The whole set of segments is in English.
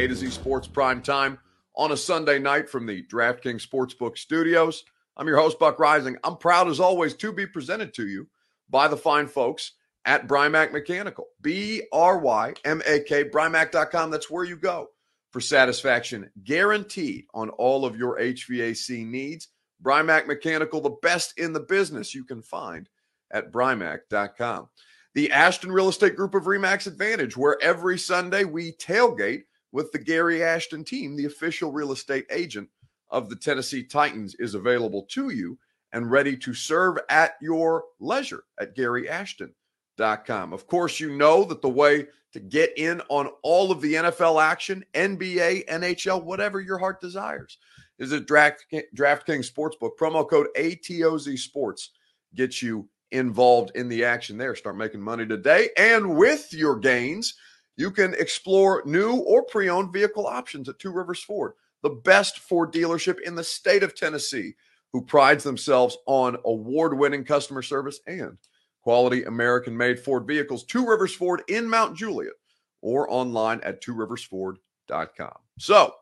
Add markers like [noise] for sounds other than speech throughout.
A to Z Sports Prime Time on a Sunday night from the DraftKings Sportsbook Studios. I'm your host, Buck Reising. I'm proud, as always, to be presented to you by the fine folks at Brymak Mechanical. B R Y M A K, Brymak.com. That's where you go for satisfaction guaranteed on all of your HVAC needs. Brymak Mechanical, the best in the business you can find at Brymak.com. The Ashton Real Estate Group of Remax Advantage, where every Sunday we tailgate with the Gary Ashton team, the official real estate agent of the Tennessee Titans, is available to you and ready to serve at your leisure at GaryAshton.com. Of course, you know that the way to get in on all of the NFL action, NBA, NHL, whatever your heart desires, is at Draft, DraftKings Sportsbook. Promo code ATOZ Sports gets you involved in the action there. Start making money today. And with your gains, you can explore new or pre owned vehicle options at Two Rivers Ford, the best Ford dealership in the state of Tennessee, who prides themselves on award winning customer service and quality American made Ford vehicles. Two Rivers Ford in Mount Juliet or online at tworiversford.com. So,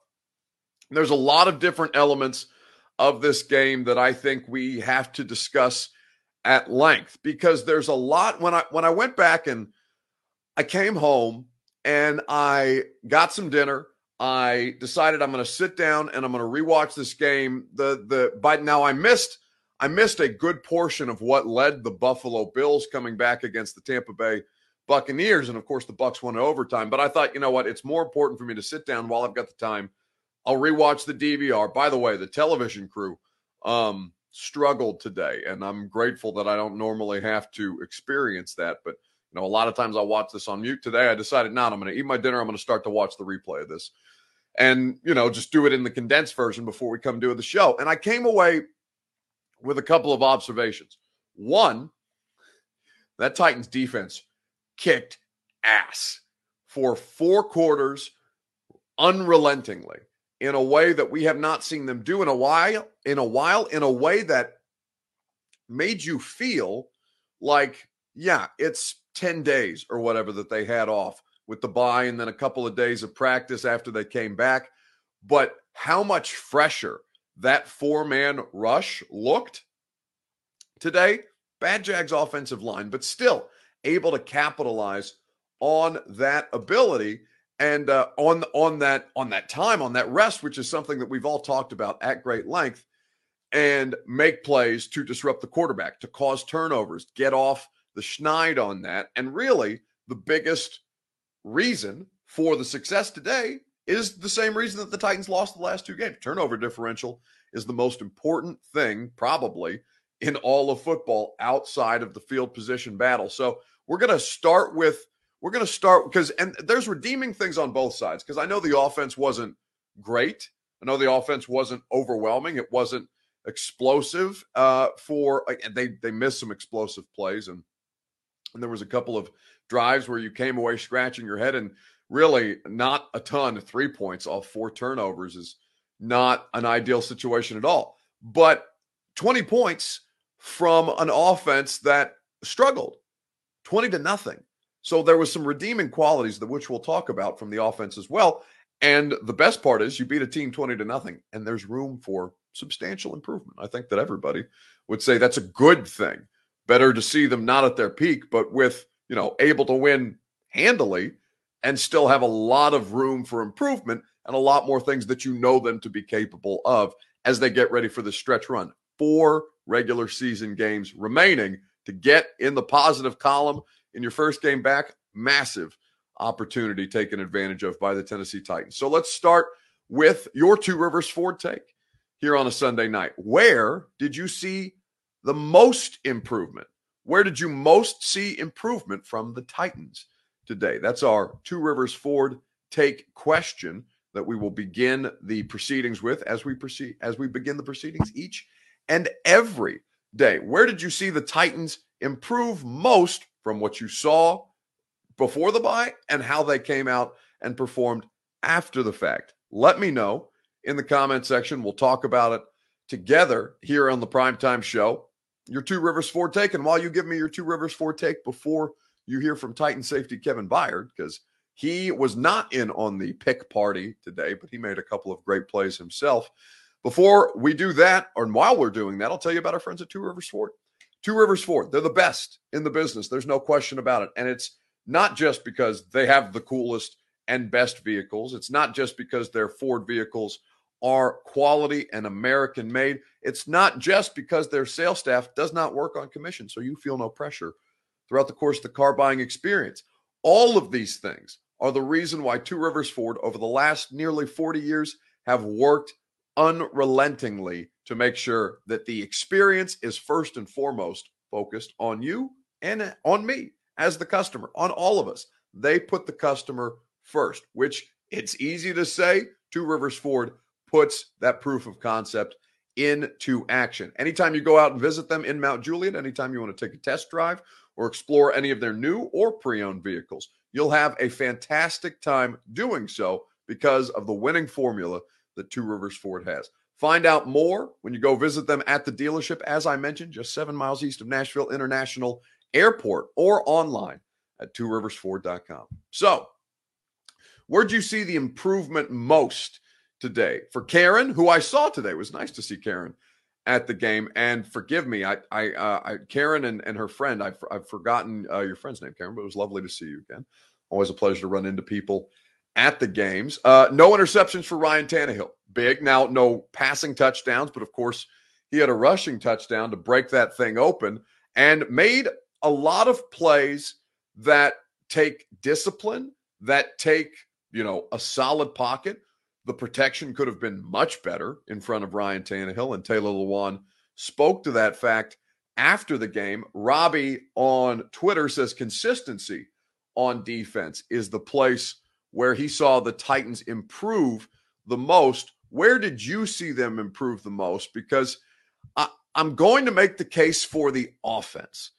there's a lot of different elements of this game that I think we have to discuss at length because there's a lot when I when I went back and I came home and I got some dinner. I decided I'm going to sit down and I'm going to rewatch this game. The the by now I missed I missed a good portion of what led the Buffalo Bills coming back against the Tampa Bay Buccaneers, and of course the Bucks won overtime. But I thought, you know what, it's more important for me to sit down while I've got the time. I'll rewatch the DVR. By the way, the television crew, um, struggled today, and I'm grateful that I don't normally have to experience that. But you know, a lot of times I watch this on mute. Today, I decided not. I'm going to eat my dinner. I'm going to start to watch the replay of this, and you know, just do it in the condensed version before we come do the show. And I came away with a couple of observations. One, that Titans defense kicked ass for four quarters unrelentingly in a way that we have not seen them do in a while, in a while, in a way that made you feel like, yeah, it's 10 days or whatever that they had off with the bye and then a couple of days of practice after they came back. But how much fresher that four man rush looked today. Bad Jags offensive line, but still able to capitalize on that ability and uh, on on that on that time on that rest, which is something that we've all talked about at great length, and make plays to disrupt the quarterback, to cause turnovers, get off the schneid on that, and really the biggest reason for the success today is the same reason that the Titans lost the last two games. Turnover differential is the most important thing, probably, in all of football outside of the field position battle. So we're going to start with we're going to start because, and there's redeeming things on both sides because I know the offense wasn't great. I know the offense wasn't overwhelming. It wasn't explosive uh, for, they they missed some explosive plays, and and there was a couple of drives where you came away scratching your head, and really not a ton three points off four turnovers is not an ideal situation at all. But 20 points from an offense that struggled, 20 to nothing. So there was some redeeming qualities that which we'll talk about from the offense as well. And the best part is you beat a team 20 to nothing, and there's room for substantial improvement. I think that everybody would say that's a good thing. Better to see them not at their peak, but with, you know, able to win handily and still have a lot of room for improvement and a lot more things that you know them to be capable of as they get ready for the stretch run. Four regular season games remaining to get in the positive column in your first game back, massive opportunity taken advantage of by the Tennessee Titans. So let's start with your Two Rivers Ford take here on a Sunday night. Where did you see the most improvement? Where did you most see improvement from the Titans today? That's our Two Rivers Ford take question that we will begin the proceedings with as we proceed as we begin the proceedings each and every day. Where did you see the Titans improve most from what you saw before the bye and how they came out and performed after the fact. Let me know in the comment section. We'll talk about it together here on the primetime show. Your two Rivers Ford take. And while you give me your two Rivers Ford take before you hear from Titan safety Kevin Byard, because He was not in on the pick party today, but he made a couple of great plays himself. Before we do that, or while we're doing that, I'll tell you about our friends at Two Rivers Ford. Two Rivers Ford, they're the best in the business. There's no question about it. And it's not just because they have the coolest and best vehicles, it's not just because their Ford vehicles are quality and American made. It's not just because their sales staff does not work on commission, so you feel no pressure throughout the course of the car buying experience. All of these things are the reason why Two Rivers Ford, over the last nearly 40 years, have worked unrelentingly to make sure that the experience is first and foremost focused on you and on me as the customer, on all of us. They put the customer first, which it's easy to say. Two Rivers Ford puts that proof of concept into action. Anytime you go out and visit them in Mount Juliet, anytime you want to take a test drive or explore any of their new or pre owned vehicles, you'll have a fantastic time doing so because of the winning formula that Two Rivers Ford has. Find out more when you go visit them at the dealership, as I mentioned, just seven miles east of Nashville International Airport or online at tworiversford.com. So, where'd you see the improvement most today? For Karen, who I saw today, it was nice to see Karen at the game. And forgive me, I, I, uh, I Karen and, and her friend, I've, I've forgotten uh, your friend's name, Karen, but it was lovely to see you again. Always a pleasure to run into people at the games. Uh, no interceptions for Ryan Tannehill. Big. Now, no passing touchdowns, but of course, he had a rushing touchdown to break that thing open and made a lot of plays that take discipline, that take, you know, a solid pocket. The protection could have been much better in front of Ryan Tannehill, and Taylor Lewan spoke to that fact after the game. Robbie on Twitter says consistency on defense is the place where he saw the Titans improve the most. Where did you see them improve the most? Because I, I'm going to make the case for the offense,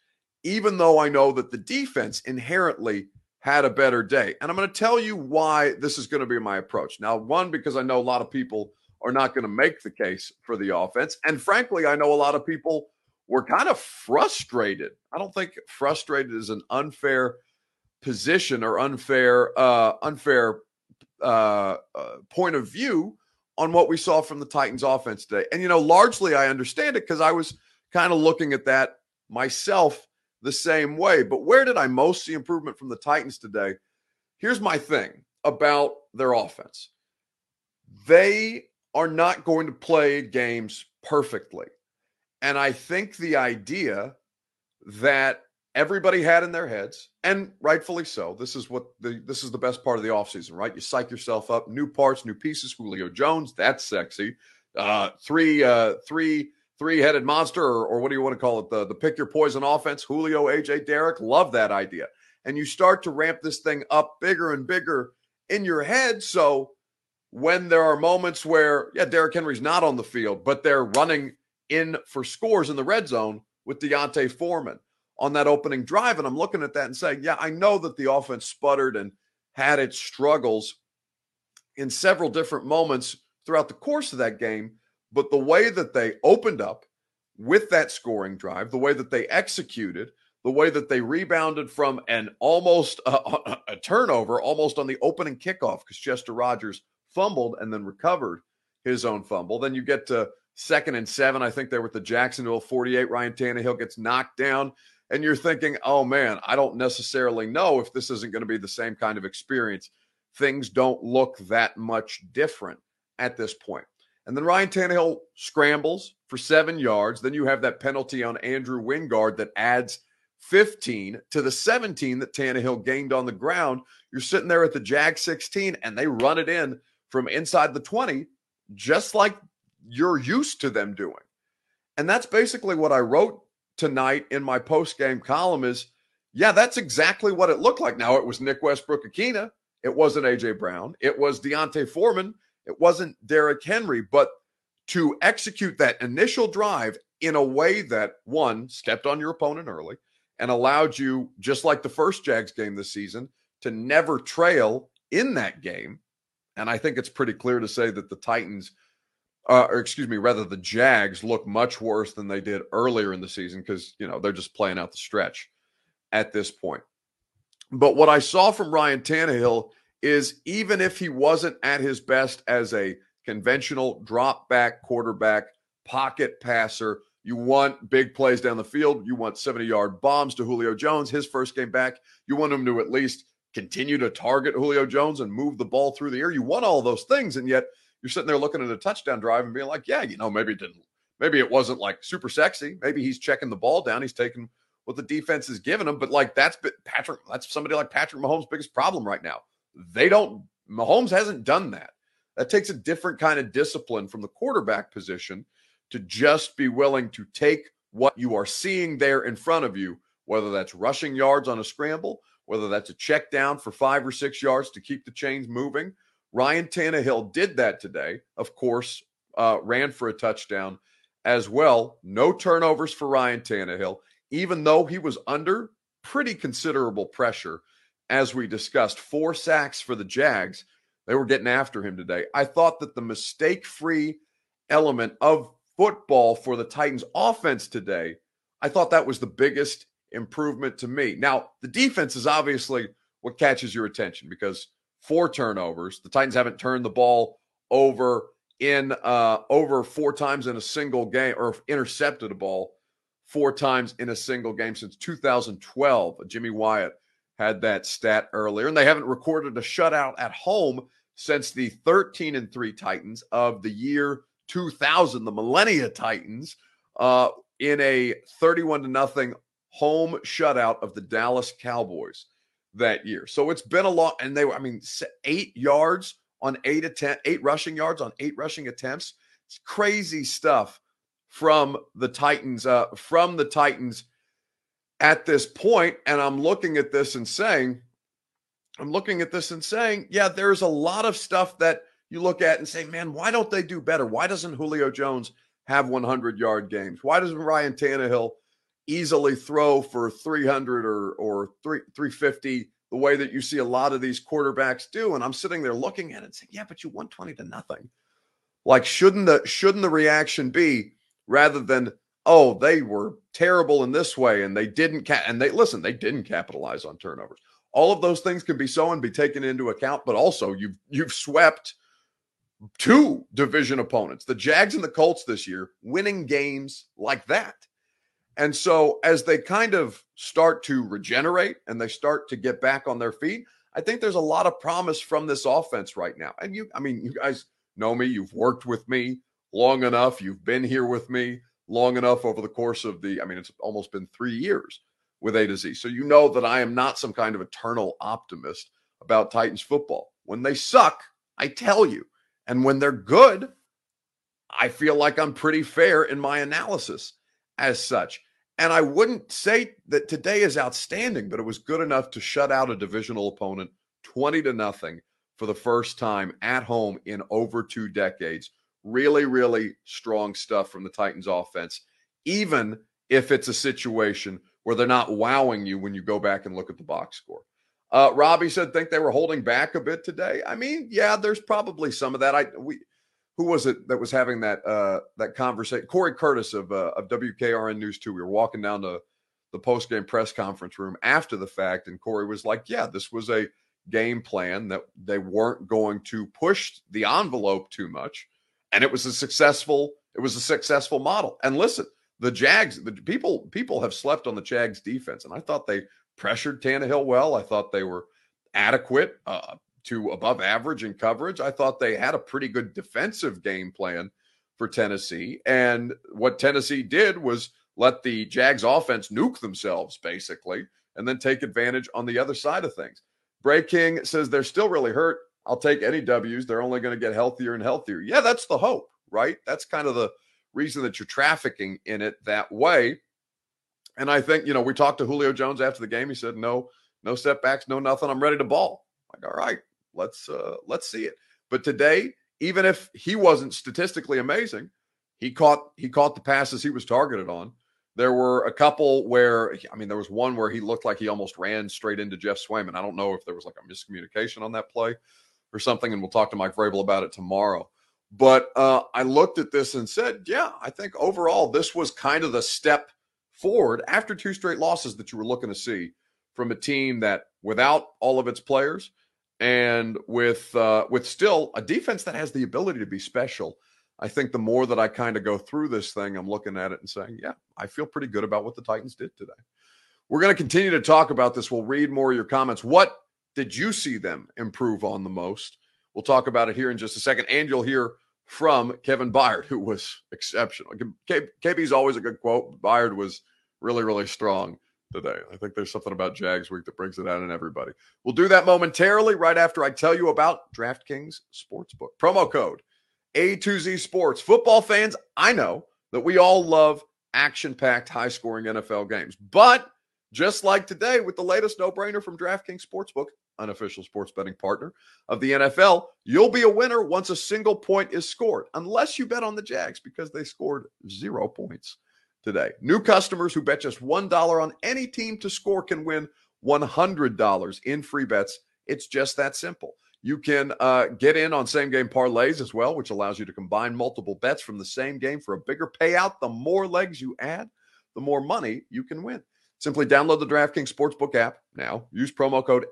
even though I know that the defense inherently had a better day. And I'm going to tell you why this is going to be my approach. Now, one, because I know a lot of people are not going to make the case for the offense. And frankly, I know a lot of people were kind of frustrated. I don't think frustrated is an unfair position or unfair uh, unfair uh, uh, point of view on what we saw from the Titans offense today. And you know, largely I understand it because I was kind of looking at that myself the same way. But where did I most see improvement from the Titans today? Here's my thing about their offense. They are not going to play games perfectly. And I think the idea that everybody had in their heads, and rightfully so. This is what the this is the best part of the offseason, right? You psych yourself up, new parts, new pieces, Julio Jones, that's sexy. Uh three uh three three-headed monster, or, or what do you want to call it? The the pick your poison offense, Julio, AJ, Derek. Love that idea. And you start to ramp this thing up bigger and bigger in your head. So when there are moments where, yeah, Derrick Henry's not on the field, but they're running in for scores in the red zone with D'Onta Foreman on that opening drive. And I'm looking at that and saying, yeah, I know that the offense sputtered and had its struggles in several different moments throughout the course of that game. But the way that they opened up with that scoring drive, the way that they executed, the way that they rebounded from an almost uh, a turnover, almost on the opening kickoff, because Chester Rogers fumbled and then recovered his own fumble. Then you get to second and seven. I think they were at the Jacksonville 48. Ryan Tannehill gets knocked down and you're thinking, oh man, I don't necessarily know if this isn't going to be the same kind of experience. Things don't look that much different at this point. And then Ryan Tannehill scrambles for seven yards. Then you have that penalty on Andrew Wingard that adds 15 to the 17 that Tannehill gained on the ground. You're sitting there at the Jag 16 and they run it in from inside the 20, just like you're used to them doing. And that's basically what I wrote tonight in my post game column is yeah, that's exactly what it looked like. Now, it was Nick Westbrook-Ikhine. It wasn't A.J. Brown. It was D'Onta Foreman. It wasn't Derrick Henry. But to execute that initial drive in a way that, one, stepped on your opponent early and allowed you, just like the first Jags game this season, to never trail in that game. And I think it's pretty clear to say that the Titans – uh, or excuse me, rather the Jags look much worse than they did earlier in the season because you know they're just playing out the stretch at this point. But what I saw from Ryan Tannehill is even if he wasn't at his best as a conventional drop back quarterback, pocket passer, you want big plays down the field. You want 70 yard bombs to Julio Jones, his first game back. You want him to at least continue to target Julio Jones and move the ball through the air. You want all those things. And yet you're sitting there looking at a touchdown drive and being like, yeah, you know, maybe it didn't, maybe it wasn't like super sexy. Maybe he's checking the ball down. He's taking what the defense is giving him. But like that's Patrick, that's somebody like Patrick Mahomes' biggest problem right now. They don't, Mahomes hasn't done that. That takes a different kind of discipline from the quarterback position to just be willing to take what you are seeing there in front of you, whether that's rushing yards on a scramble, whether that's a check down for five or six yards to keep the chains moving. Ryan Tannehill did that today. Of course, uh, ran for a touchdown as well. No turnovers for Ryan Tannehill, even though he was under pretty considerable pressure, as we discussed. Four sacks for the Jags. They were getting after him today. I thought that the mistake free element of football for the Titans offense today, I thought that was the biggest improvement to me. Now, the defense is obviously what catches your attention because four turnovers. The Titans haven't turned the ball over in uh over four times in a single game or intercepted a ball four times in a single game since 2012. Jimmy Wyatt had that stat earlier and they haven't recorded a shutout at home since the 13 and 3 Titans of the year 2000, the Millennia Titans, uh, in a 31 to nothing home shutout of the Dallas Cowboys that year. So it's been a lot, and they were, I mean, eight yards on eight attempt, eight rushing yards on eight rushing attempts. It's crazy stuff from the Titans, uh, from the Titans at this. And I'm looking at this and saying, I'm looking at this and saying, yeah, there's a lot of stuff that you look at and say, man, why don't they do better? Why doesn't Julio Jones have 100 yard games? Why doesn't Ryan Tannehill easily throw for 300 or, or 3, 350 the way that you see a lot of these quarterbacks do? And I'm sitting there looking at it and saying, yeah, but you won 20 to nothing. Like, shouldn't the shouldn't the reaction be rather than, oh, they were terrible in this way and they didn't ca-, and they listen, they didn't capitalize on turnovers. All of those things can be so and be taken into account, but also you've you've swept two division opponents, the Jags and the Colts this year, winning games like that. And so as they kind of start to regenerate and they start to get back on their feet, I think there's a lot of promise from this offense right now. And you, I mean, you guys know me, you've worked with me long enough, you've been here with me long enough over the course of the, I mean, it's almost been three years with A to Z. So you know that I am not some kind of eternal optimist about Titans football. When they suck, I tell you, and when they're good, I feel like I'm pretty fair in my analysis as such. And I wouldn't say that today is outstanding, but it was good enough to shut out a divisional opponent 20 to nothing for the first time at home in over two decades. Really, really strong stuff from the Titans offense, even if it's a situation where they're not wowing you when you go back and look at the box score. Uh, Robbie said, think they were holding back a bit today. I mean, yeah, there's probably some of that. I we who was it that was having that uh that conversation? Corey Curtis of uh, of WKRN News Two. We were walking down to the post game press conference room after the fact, and Corey was like, "Yeah, this was a game plan that they weren't going to push the envelope too much, and it was a successful it was a successful model." And listen, the Jags, the people people have slept on the Jags defense, and I thought they pressured Tannehill well. I thought they were adequate uh, to above average in coverage. I thought they had a pretty good defensive game plan for Tennessee. And what Tennessee did was let the Jags offense nuke themselves, basically, and then take advantage on the other side of things. Bray King says they're still really hurt. I'll take any W's. They're only going to get healthier and healthier. Yeah, that's the hope, right? That's kind of the reason that you're trafficking in it that way. And I think, you know, we talked to Julio Jones after the game. He said, no, no setbacks, no nothing. I'm ready to ball. Like, all right, let's uh let's see it. But today, even if he wasn't statistically amazing, he caught he caught the passes he was targeted on. There were a couple where I mean, there was one where he looked like he almost ran straight into Geoff Swaim. I don't know if there was like a miscommunication on that play or something, and we'll talk to Mike Vrabel about it tomorrow. But uh, I looked at this and said, yeah, I think overall this was kind of the step forward after two straight losses that you were looking to see from a team that without all of its players and with uh, with still a defense that has the ability to be special. I think the more that I kind of go through this thing, I'm looking at it and saying, yeah, I feel pretty good about what the Titans did today. We're going to continue to talk about this. We'll read more of your comments. What did you see them improve on the most? We'll talk about it here in just a second. And you'll hear from Kevin Byard, who was exceptional. KB KB's always a good quote. Byard was really, really strong today. I think there's something about Jags Week that brings it out in everybody. We'll do that momentarily right after I tell you about DraftKings Sportsbook. Promo code A2Z Sports. Football fans, I know that we all love action packed, high scoring NFL games. But just like today with the latest no brainer from DraftKings Sportsbook, unofficial sports betting partner of the NFL, you'll be a winner once a single point is scored, unless you bet on the Jags because they scored zero points today. New customers who bet just $1 on any team to score can win $100 in free bets. It's just that simple. You can uh, get in on same game parlays as well, which allows you to combine multiple bets from the same game for a bigger payout. The more legs you add, the more money you can win. Simply download the DraftKings Sportsbook app now. Use promo code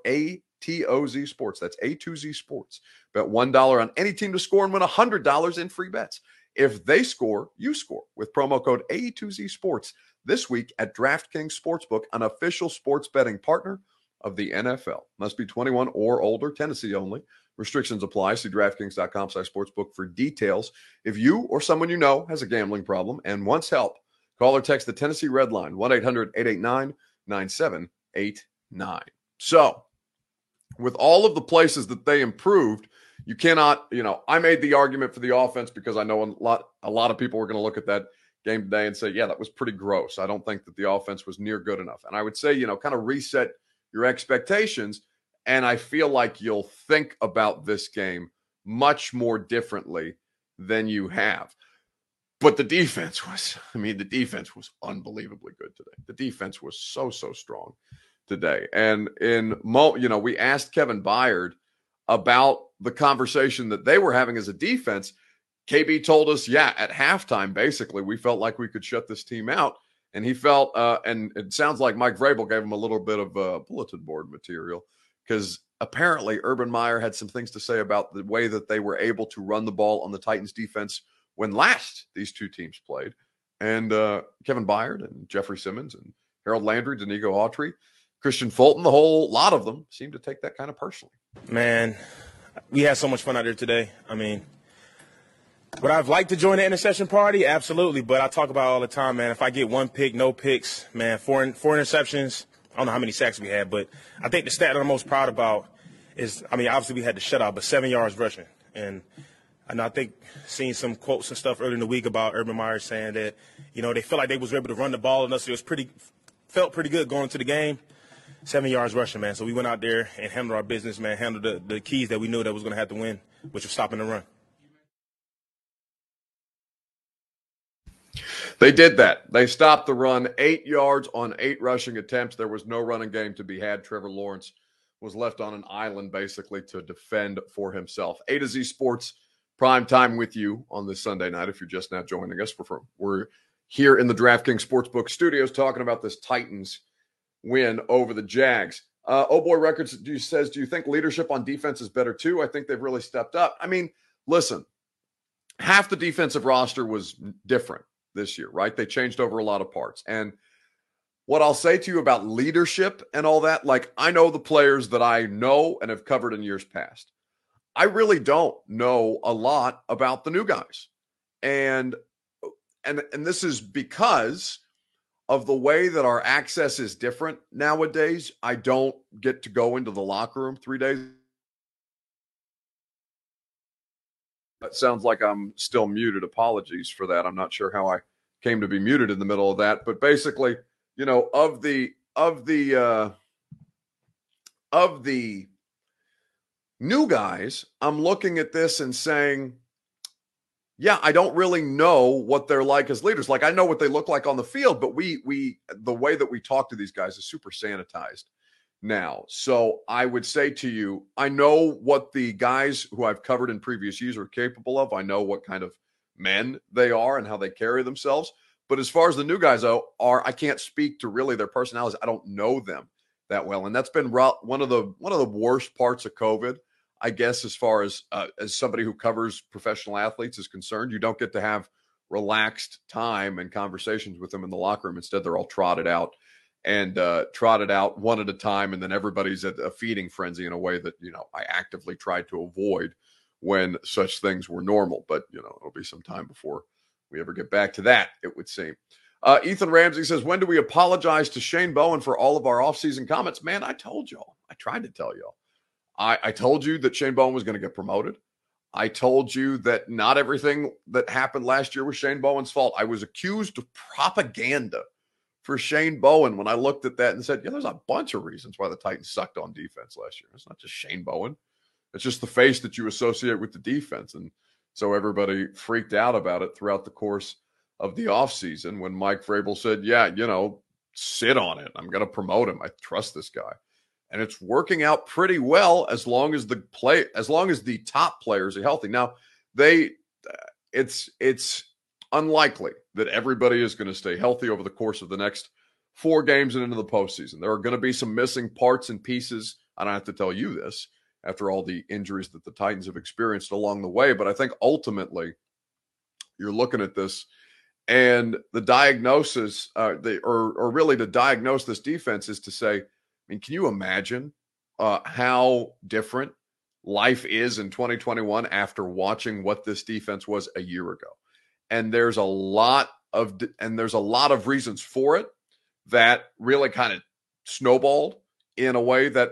ATOZ Sports. That's A2Z Sports. Bet $1 on any team to score and win $100 in free bets. If they score, you score with promo code A2Z Sports this week at DraftKings Sportsbook, an official sports betting partner of the NFL. Must be 21 or older, Tennessee only. Restrictions apply. See DraftKings.com slash sportsbook for details. If you or someone you know has a gambling problem and wants help, call or text the Tennessee Red Line, 1-800-889-9789. So, with all of the places that they improved, you cannot, you know, I made the argument for the offense because I know a lot a lot of people were going to look at that game today and say, yeah, that was pretty gross. I don't think that the offense was near good enough. And I would say, you know, kind of reset your expectations and I feel like you'll think about this game much more differently than you have. But the defense was, I mean, the defense was unbelievably good today. The defense was so, so strong today. And in, you know, we asked Kevin Byard about the conversation that they were having as a defense, KB told us, yeah, at halftime, basically, we felt like we could shut this team out. And he felt, uh, and it sounds like Mike Vrabel gave him a little bit of uh, bulletin board material because apparently Urban Meyer had some things to say about the way that they were able to run the ball on the Titans defense when last these two teams played. And uh, Kevin Byard and Jeffrey Simmons and Harold Landry, Denico Autry, Kristian Fulton, the whole lot of them seem to take that kind of personally. Man, we had so much fun out here today. I mean, would I've liked to join the interception party? Absolutely. But I talk about all the time, man. If I get one pick, no picks, man, four, four interceptions. I don't know how many sacks we had, but I think the stat that I'm most proud about is, I mean, obviously we had the shutout, but seven yards rushing. And, and I think seeing some quotes and stuff earlier in the week about Urban Meyer saying that, you know, they felt like they was able to run the ball and us. It was pretty, felt pretty good going into the game seven yards rushing, man. So we went out there and handled our business, man. Handled the, the keys that we knew that was going to have to win, which was stopping the run. They did that. They stopped the run eight yards on eight rushing attempts. There was no running game to be had. Trevor Lawrence was left on an island basically to defend for himself. A to Z Sports prime time with you on this Sunday night. If you're just now joining us, we're, we're here in the DraftKings Sportsbook studios talking about this Titans win over the Jags. Uh, oh boy, records do, says, do you think leadership on defense is better too? I think they've really stepped up. I mean, listen, half the defensive roster was different this year, right? They changed over a lot of parts. And what I'll say to you about leadership and all that, like I know the players that I know and have covered in years past. I really don't know a lot about the new guys. And and and this is because of the way that our access is different nowadays, I don't get to go into the locker room three days. That sounds like I'm still muted. Apologies for that. I'm not sure how I came to be muted in the middle of that, but basically, you know, of the of the uh of the new guys, I'm looking at this and saying, yeah, I don't really know what they're like as leaders. Like I know what they look like on the field, but we we the way that we talk to these guys is super sanitized now. So I would say to you, I know what the guys who I've covered in previous years are capable of. I know what kind of men they are and how they carry themselves. But as far as the new guys are, I can't speak to really their personalities. I don't know them that well, and that's been one of the one of the worst parts of COVID. I guess as far as uh, as somebody who covers professional athletes is concerned, you don't get to have relaxed time and conversations with them in the locker room. Instead, they're all trotted out and uh, trotted out one at a time, and then everybody's at a feeding frenzy in a way that you know I actively tried to avoid when such things were normal. But you know, it'll be some time before we ever get back to that. It would seem. Uh, Ethan Ramsey says, "When do we apologize to Shane Bowen for all of our offseason comments?" Man, I told y'all. I tried to tell y'all. I, I told you that Shane Bowen was going to get promoted. I told you that not everything that happened last year was Shane Bowen's fault. I was accused of propaganda for Shane Bowen when I looked at that and said, yeah, there's a bunch of reasons why the Titans sucked on defense last year. It's not just Shane Bowen. It's just the face that you associate with the defense. And so everybody freaked out about it throughout the course of the offseason when Mike Vrabel said, yeah, you know, sit on it. I'm going to promote him. I trust this guy and it's working out pretty well as long as the play as long as the top players are healthy. Now, they it's it's unlikely that everybody is going to stay healthy over the course of the next four games and into the postseason. There are going to be some missing parts and pieces. I don't have to tell you this after all the injuries that the Titans have experienced along the way, but I think ultimately you're looking at this and the diagnosis, uh, the, or, or really to diagnose this defense is to say, mean, can you imagine uh, how different life is in 2021 after watching what this defense was a year ago? And there's a lot of and there's a lot of reasons for it that really kind of snowballed in a way that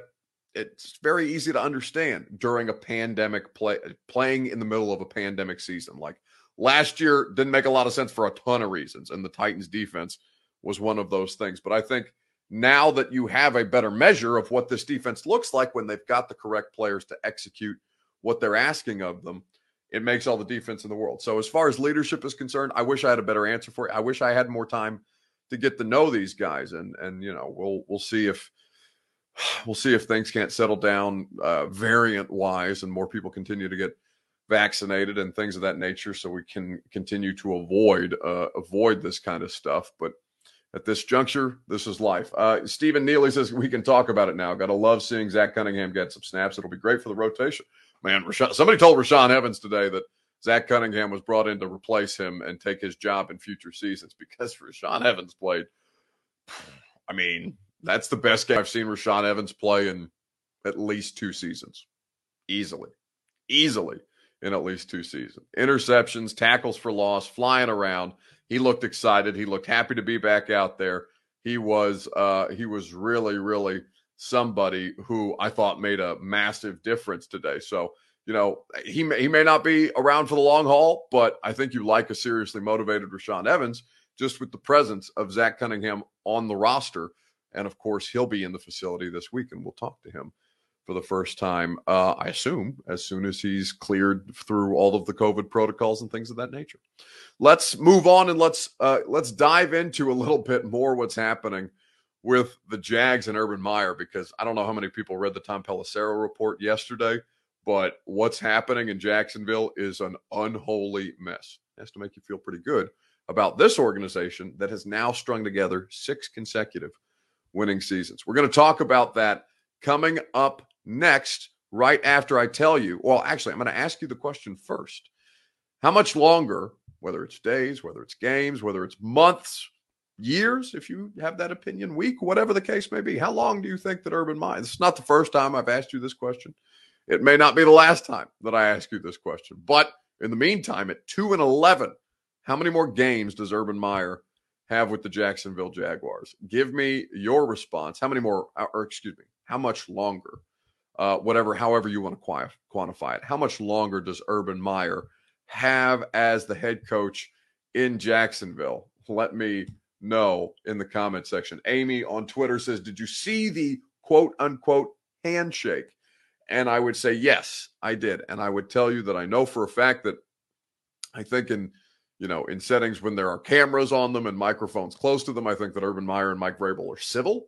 it's very easy to understand during a pandemic play playing in the middle of a pandemic season like last year didn't make a lot of sense for a ton of reasons and the titans defense was one of those things but i think now that you have a better measure of what this defense looks like when they've got the correct players to execute what they're asking of them, it makes all the defense in the world. So as far as leadership is concerned, I wish I had a better answer for it. I wish I had more time to get to know these guys and and you know, we'll we'll see if [sighs] we'll see if things can't settle down uh, variant wise and more people continue to get vaccinated and things of that nature so we can continue to avoid uh, avoid this kind of stuff but at this juncture, this is life. Uh, Stephen Neely says we can talk about it now. Got to love seeing Zach Cunningham get some snaps. It'll be great for the rotation. Man, Rashaan, somebody told Rashaan Evans today that Zach Cunningham was brought in to replace him and take his job in future seasons because [laughs] Rashaan Evans played. I mean, that's the best game I've seen Rashaan Evans play in at least two seasons. Easily. Easily in at least two seasons. Interceptions, tackles for loss, flying around. He looked excited. He looked happy to be back out there. He was uh, he was really really somebody who I thought made a massive difference today. So you know he may, he may not be around for the long haul, but I think you like a seriously motivated Rashaan Evans just with the presence of Zach Cunningham on the roster, and of course he'll be in the facility this week, and we'll talk to him for the first time, uh, I assume, as soon as he's cleared through all of the COVID protocols and things of that nature. Let's move on and let's uh, let's dive into a little bit more what's happening with the Jags and Urban Meyer because I don't know how many people read the Tom Pelissero report yesterday, but what's happening in Jacksonville is an unholy mess. It has to make you feel pretty good about this organization that has now strung together six consecutive winning seasons. We're going to talk about that coming up next, right after I tell you. Well, actually, I'm going to ask you the question first. How much longer, whether it's days, whether it's games, whether it's months, years, if you have that opinion, week, whatever the case may be, how long do you think that Urban Meyer? This is not the first time I've asked you this question. It may not be the last time that I ask you this question. But in the meantime, at 2 and 11, how many more games does Urban Meyer have with the Jacksonville Jaguars? Give me your response. How many more, or excuse me, how much longer uh, whatever, however you want to quantify it. How much longer does Urban Meyer have as the head coach in Jacksonville? Let me know in the comment section. Amy on Twitter says, Did you see the quote unquote handshake? And I would say, Yes, I did. And I would tell you that I know for a fact that I think in you know, in settings when there are cameras on them and microphones close to them, I think that Urban Meyer and Mike Vrabel are civil.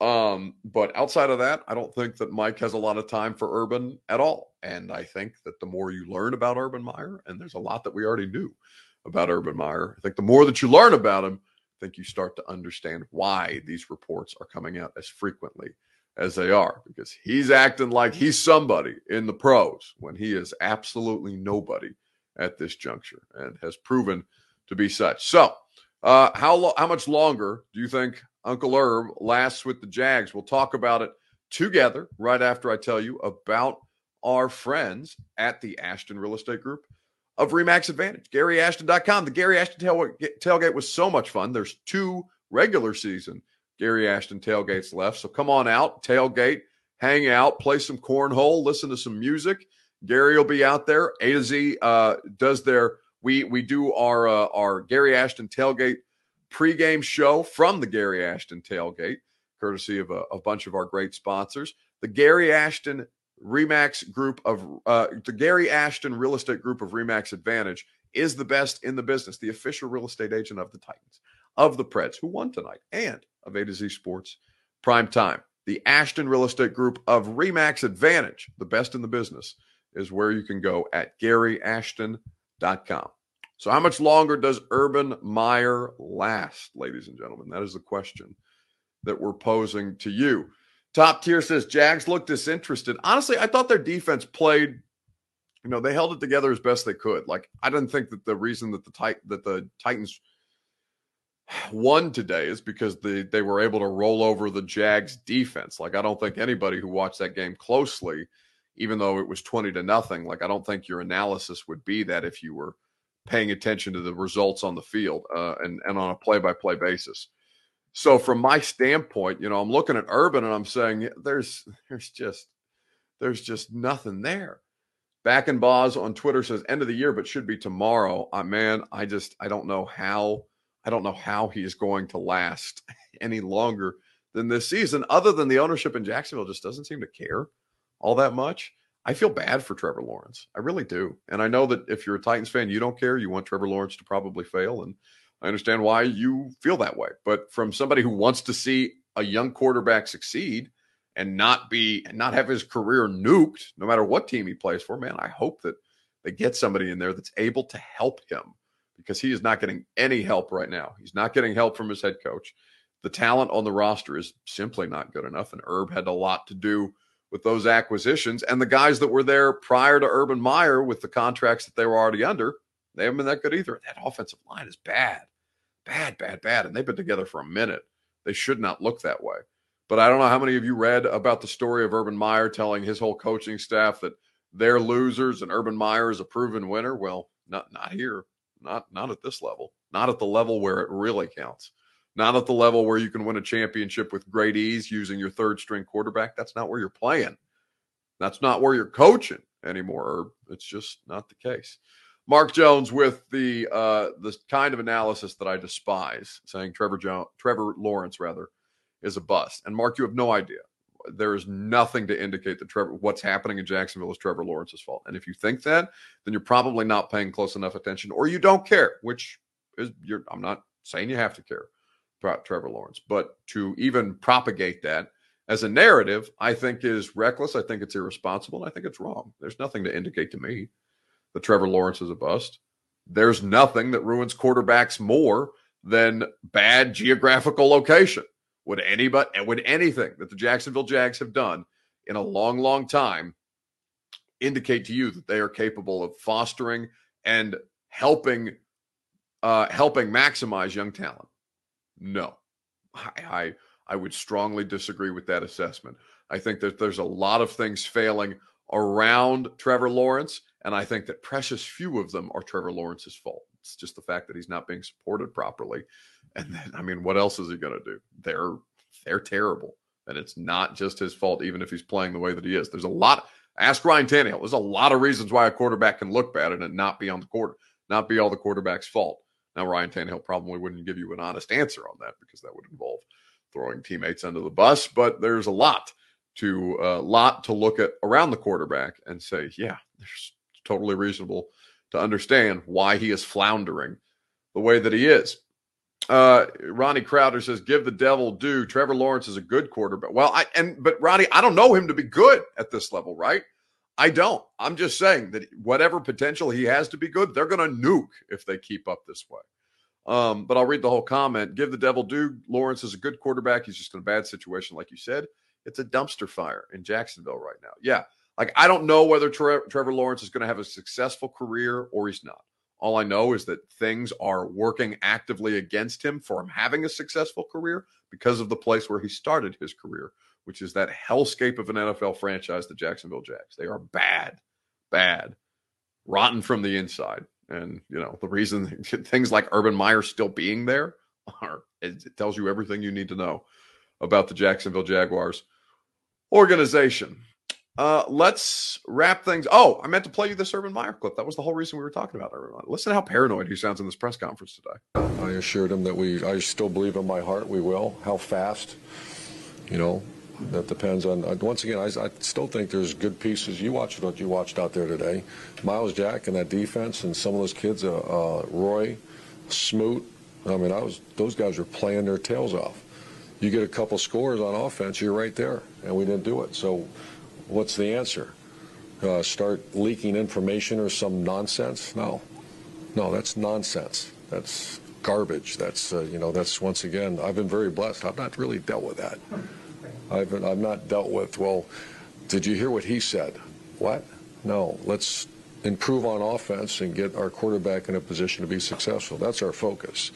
Um, but outside of that, I don't think that Mike has a lot of time for Urban at all. And I think that the more you learn about Urban Meyer, and there's a lot that we already knew about Urban Meyer, I think the more that you learn about him, I think you start to understand why these reports are coming out as frequently as they are because he's acting like he's somebody in the pros when he is absolutely nobody at this juncture and has proven to be such. So, uh, how lo- how much longer do you think Uncle Herb lasts with the Jags? We'll talk about it together right after I tell you about our friends at the Ashton Real Estate Group of Remax Advantage. GaryAshton.com. The Gary Ashton tailgate was so much fun. There's two regular season Gary Ashton tailgates left. So come on out, tailgate, hang out, play some cornhole, listen to some music. Gary will be out there. A to Z uh, does their we we do our uh, our Gary Ashton tailgate pregame show from the Gary Ashton tailgate, courtesy of a, a bunch of our great sponsors. The Gary Ashton Remax group of uh, the Gary Ashton Real Estate Group of Remax Advantage is the best in the business, the official real estate agent of the Titans, of the Preds, who won tonight, and of A to Z Sports Prime Time. The Ashton Real Estate Group of Remax Advantage, the best in the business, is where you can go at GaryAshton.com. So, how much longer does Urban Meyer last, ladies and gentlemen? That is the question that we're posing to you. Top tier says Jags look disinterested. Honestly, I thought their defense played, you know, they held it together as best they could. Like I didn't think that the reason that the tit- that the Titans won today is because they they were able to roll over the Jags defense. Like I don't think anybody who watched that game closely, even though it was 20 to nothing, like I don't think your analysis would be that if you were paying attention to the results on the field uh, and and on a play by play basis. So from my standpoint, you know, I'm looking at Urban and I'm saying there's there's just there's just nothing there. Back in Boz on Twitter says end of the year, but should be tomorrow. Uh, man, I just I don't know how I don't know how he is going to last [laughs] any longer than this season, other than the ownership in Jacksonville just doesn't seem to care all that much. I feel bad for Trevor Lawrence. I really do. And I know that if you're a Titans fan, you don't care. You want Trevor Lawrence to probably fail. And I understand why you feel that way. But from somebody who wants to see a young quarterback succeed and not be and not have his career nuked, no matter what team he plays for, man, I hope that they get somebody in there that's able to help him because he is not getting any help right now. He's not getting help from his head coach. The talent on the roster is simply not good enough. And Herb had a lot to do with those acquisitions. And the guys that were there prior to Urban Meyer with the contracts that they were already under, they haven't been that good either. That offensive line is bad bad, bad, bad. And they've been together for a minute. They should not look that way. But I don't know how many of you read about the story of Urban Meyer telling his whole coaching staff that they're losers and Urban Meyer is a proven winner. Well, not not here. Not not at this level. Not at the level where it really counts. Not at the level where you can win a championship with great ease using your third string quarterback. That's not where you're playing. That's not where you're coaching anymore. It's just not the case. Mark Jones with the uh, the kind of analysis that I despise, saying Trevor Jones, Trevor Lawrence rather, is a bust. And Mark, you have no idea. There is nothing to indicate that Trevor what's happening in Jacksonville is Trevor Lawrence's fault. And if you think that, then you're probably not paying close enough attention, or you don't care. Which is you're. I'm not saying you have to care Trevor Lawrence, but to even propagate that as a narrative, I think is reckless. I think it's irresponsible. I think it's wrong. There's nothing to indicate to me that Trevor Lawrence is a bust. There's nothing that ruins quarterbacks more than bad geographical location. Would anybody would anything that the Jacksonville Jags have done in a long, long time indicate to you that they are capable of fostering and helping uh, helping maximize young talent? No, I, I I would strongly disagree with that assessment. I think that there's a lot of things failing around Trevor Lawrence and I think that precious few of them are Trevor Lawrence's fault. It's just the fact that he's not being supported properly. And then, I mean, what else is he going to do? They're they're terrible, and it's not just his fault. Even if he's playing the way that he is, there's a lot. Ask Ryan Tannehill. There's a lot of reasons why a quarterback can look bad and it not be on the quarter, not be all the quarterback's fault. Now, Ryan Tannehill probably wouldn't give you an honest answer on that because that would involve throwing teammates under the bus. But there's a lot to a uh, lot to look at around the quarterback and say, yeah, there's totally reasonable to understand why he is floundering the way that he is. Uh, Ronnie Crowder says, "Give the devil due." Trevor Lawrence is a good quarterback. Well, I and but Ronnie, I don't know him to be good at this level, right? I don't. I'm just saying that whatever potential he has to be good, they're going to nuke if they keep up this way. Um, but I'll read the whole comment. Give the devil due. Lawrence is a good quarterback. He's just in a bad situation, like you said. It's a dumpster fire in Jacksonville right now. Yeah. Like, I don't know whether Tre- Trevor Lawrence is going to have a successful career or he's not. All I know is that things are working actively against him for him having a successful career because of the place where he started his career, which is that hellscape of an NFL franchise, the Jacksonville Jags. They are bad, bad, rotten from the inside. And, you know, the reason [laughs] things like Urban Meyer still being there are, it tells you everything you need to know about the Jacksonville Jaguars organization. Uh, let's wrap things. Oh, I meant to play you this Urban Meyer clip. That was the whole reason we were talking about Urban Meyer. Listen how paranoid he sounds in this press conference today. I assured him that we, I still believe in my heart we will. How fast, you know, that depends on. Uh, once again, I, I, still think there's good pieces. You watched what you watched out there today. Myles Jack and that defense, and some of those kids, uh, uh, Roy, Smoot. I mean, I was those guys were playing their tails off. You get a couple scores on offense, you're right there, and we didn't do it. So What's the answer? Uh, start leaking information or some nonsense? No, no, that's nonsense. That's garbage. That's uh, you know that's once again. I've been very blessed. I've not really dealt with that. I've I've not dealt with. Well, did you hear what he said? What? No. Let's improve on offense and get our quarterback in a position to be successful. That's our focus.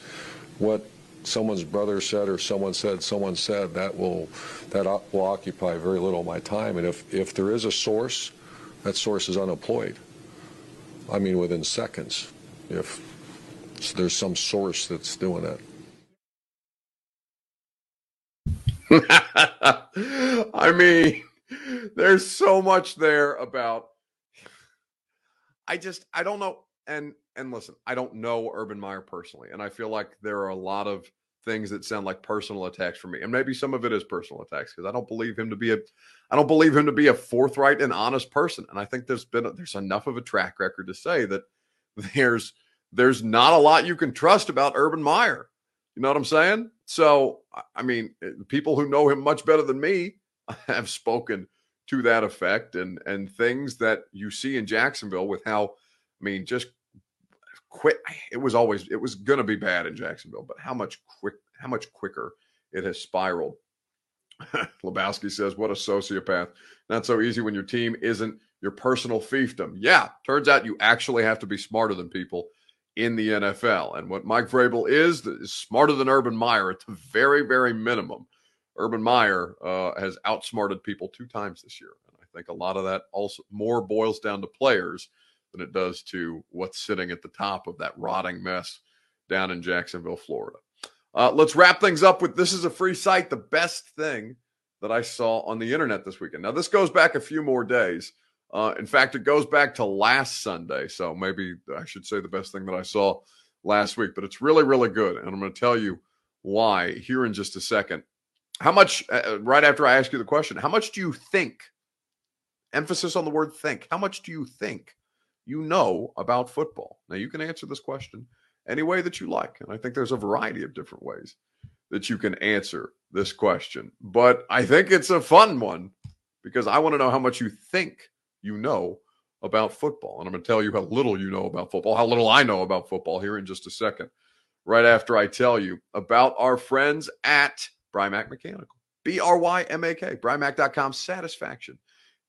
What someone's brother said or someone said someone said that will that will occupy very little of my time and if if there is a source that source is unemployed i mean within seconds if there's some source that's doing it [laughs] [laughs] i mean there's so much there about i just i don't know and and listen, I don't know Urban Meyer personally, and I feel like there are a lot of things that sound like personal attacks for me, and maybe some of it is personal attacks because I don't believe him to be a, I don't believe him to be a forthright and honest person, and I think there's been a, there's enough of a track record to say that [laughs] there's there's not a lot you can trust about Urban Meyer. You know what I'm saying? So, I mean, eh, people who know him much better than me [laughs] have spoken to that effect, and and things that you see in Jacksonville with how, I mean, just quit. [sighs] It was always it was going to be bad in Jacksonville, but how much quick how much quicker it has spiraled. [laughs] Lebowski says, "What a sociopath! Not so easy when your team isn't your personal fiefdom." Yeah, turns out you actually have to be smarter than people in the NFL. And what Mike Vrabel is is smarter than Urban Meyer at the very, very minimum. Urban Meyer uh, has outsmarted people two times this year, and I think a lot of that also more boils down to players than it does to what's sitting at the top of that rotting mess down in Jacksonville, Florida. Uh, let's wrap things up with this is a free site, the best thing that I saw on the internet this weekend. Now, this goes back a few more days. Uh, in fact, it goes back to last Sunday. So maybe I should say the best thing that I saw last week, but it's really, really good. And I'm going to tell you why here in just a second. How much, uh, uh, right after I ask you the question, how much do you think? Emphasis on the word think. How much do you think you know about football? Now, you can answer this question any way that you like. And I think there's a variety of different ways that you can answer this question. But I think it's a fun one because I want to know how much you think you know about football. And I'm going to tell you how little you know about football, how little I know about football here in just a second, right after I tell you about our friends at Brymak Mechanical. B R Y M A K, Brymak.com satisfaction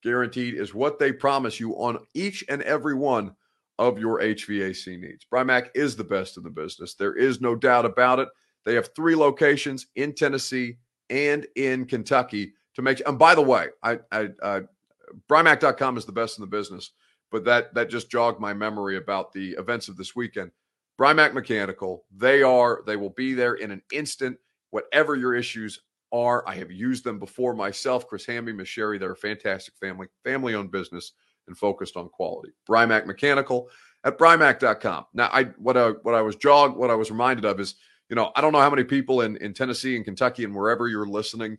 guaranteed is what they promise you on each and every one of your HVAC needs. Brymak is the best in the business. There is no doubt about it. They have three locations in Tennessee and in Kentucky to make. And by the way, I, I uh, Brymak.com is the best in the business, but that that just jogged my memory about the events of this weekend. Brymak Mechanical, they are they will be there in an instant. Whatever your issues are. I have used them before myself. Chris Hamby, Miss Sherry, they're a fantastic family, family owned business and focused on quality. Brymak Mechanical at Brymak.com. Now, I what I what I was jogged, what I was reminded of is, you know, I don't know how many people in, in Tennessee and Kentucky and wherever you're listening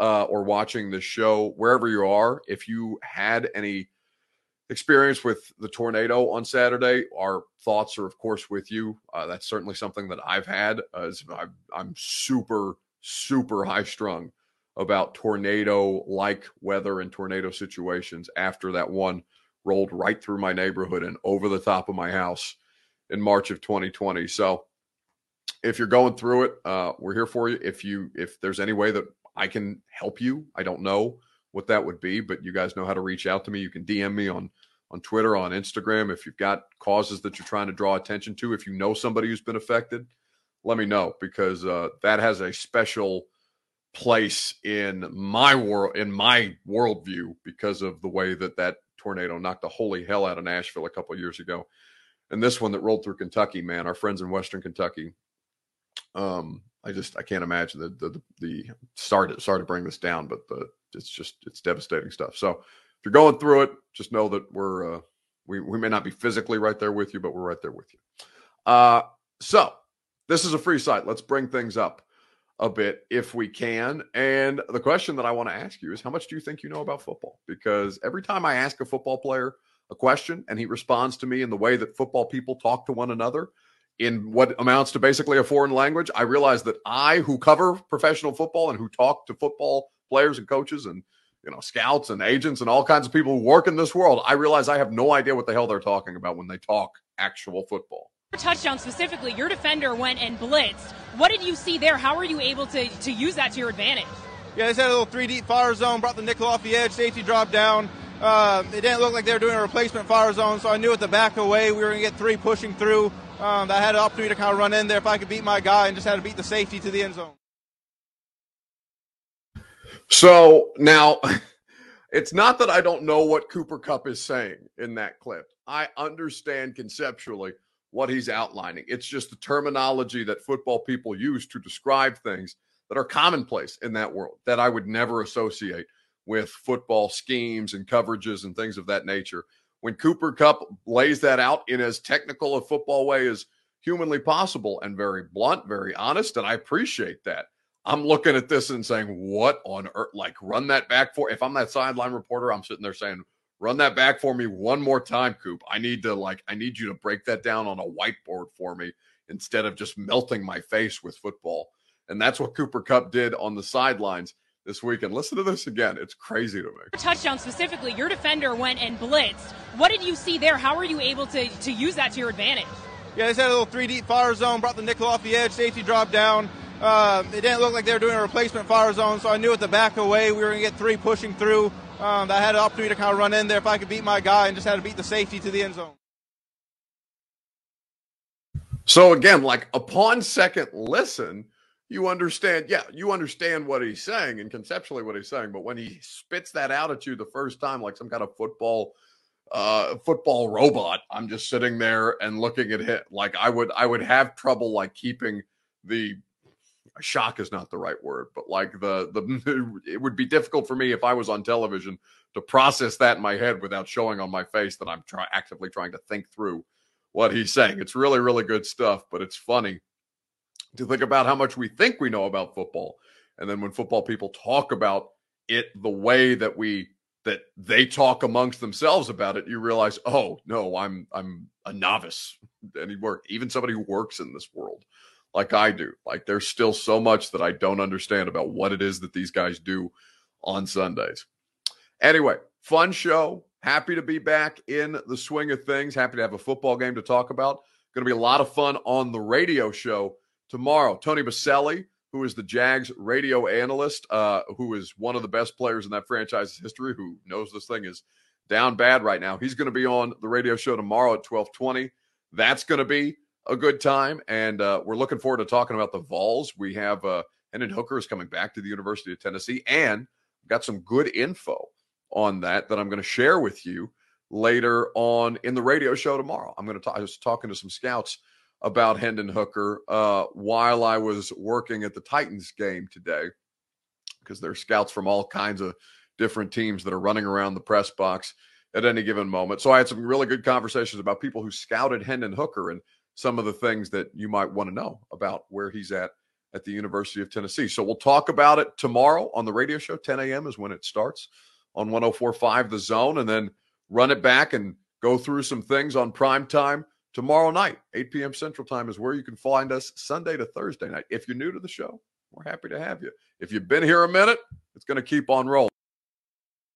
uh, or watching the show, wherever you are, if you had any experience with the tornado on Saturday, our thoughts are, of course, with you. Uh, that's certainly something that I've had. Uh, I'm super super high strung about tornado like weather and tornado situations after that one rolled right through my neighborhood and over the top of my house in March of 2020. So if you're going through it, uh, we're here for you. If you if there's any way that I can help you, I don't know what that would be, but you guys know how to reach out to me. You can DM me on on Twitter, on Instagram. If you've got causes that you're trying to draw attention to, if you know somebody who's been affected, let me know because uh, that has a special place in my world, in my worldview, because of the way that that tornado knocked the holy hell out of Nashville a couple years ago, and this one that rolled through Kentucky. Man, our friends in Western Kentucky. Um, I just I can't imagine the the the start sorry to bring this down, but the it's just it's devastating stuff. So if you're going through it, just know that we're uh, we we may not be physically right there with you, but we're right there with you. Uh, so this is a free site. Let's bring things up a bit if we can. And the question that I want to ask you is how much do you think you know about football? Because every time I ask a football player a question and he responds to me in the way that football people talk to one another in what amounts to basically a foreign language, I realize that I, who cover professional football and who talk to football players and coaches and you know scouts and agents and all kinds of people who work in this world, I realize I have no idea what the hell they're talking about when they talk actual football touchdown specifically, your defender went and blitzed. What did you see there? How were you able to, to use that to your advantage? Yeah, they had a little three deep fire zone, brought the nickel off the edge, safety dropped down. Uh, it didn't look like they were doing a replacement fire zone, so I knew at the back away we were going to get three pushing through. Um, I had an opportunity to kind of run in there if I could beat my guy and just had to beat the safety to the end zone. So now [laughs] it's not that I don't know what Cooper Kupp is saying in that clip. I understand conceptually what he's outlining. It's just the terminology that football people use to describe things that are commonplace in that world that I would never associate with football schemes and coverages and things of that nature. When Cooper Kupp lays that out in as technical a football way as humanly possible and very blunt, very honest, and I appreciate that. I'm looking at this and saying, what on earth? Like, run that back for. If I'm that sideline reporter, I'm sitting there saying, Run that back for me one more time, Coop. I need to like I need you to break that down on a whiteboard for me instead of just melting my face with football. And that's what Cooper Kupp did on the sidelines this weekend. Listen to this again. It's crazy to me. Touchdown specifically, your defender went and blitzed. What did you see there? How were you able to, to use that to your advantage? Yeah, they had a little three deep fire zone, brought the nickel off the edge, safety dropped down. Uh, it didn't look like they were doing a replacement fire zone, so I knew at the back away we were going to get three pushing through. Um, I had an opportunity to kind of run in there if I could beat my guy and just had to beat the safety to the end zone. So again, like upon second listen, you understand, yeah, you understand what he's saying and conceptually what he's saying, but when he spits that out at you the first time, like some kind of football uh football robot, I'm just sitting there and looking at him like I would I would have trouble like keeping the shock is not the right word, but like the the [laughs] it would be difficult for me if I was on television to process that in my head without showing on my face that I'm try, actively trying to think through what he's saying. It's really really good stuff, but it's funny to think about how much we think we know about football, and then when football people talk about it the way that we that they talk amongst themselves about it, you realize, oh no, I'm I'm a novice anymore. Even somebody who works in this world like I do. Like there's still so much that I don't understand about what it is that these guys do on Sundays. Anyway, fun show. Happy to be back in the swing of things. Happy to have a football game to talk about. Going to be a lot of fun on the radio show tomorrow. Tony Boselli, who is the Jags radio analyst, uh, who is one of the best players in that franchise's history, who knows this thing is down bad right now. He's going to be on the radio show tomorrow at 1220. That's going to be a good time. And uh, we're looking forward to talking about the Vols. We have uh, Hendon Hooker is coming back to the University of Tennessee, and got some good info on that that I'm going to share with you later on in the radio show tomorrow. I'm going to talk. I was talking to some scouts about Hendon Hooker uh, while I was working at the Titans game today, because there's scouts from all kinds of different teams that are running around the press box at any given moment. So I had some really good conversations about people who scouted Hendon Hooker and some of the things that you might want to know about where he's at at the University of Tennessee. So we'll talk about it tomorrow on the radio show. 10 a.m. is when it starts on 1045 The Zone, and then run it back and go through some things on prime time tomorrow night. 8 p.m. Central Time is where you can find us Sunday to Thursday night. If you're new to the show, we're happy to have you. If you've been here a minute, it's going to keep on rolling.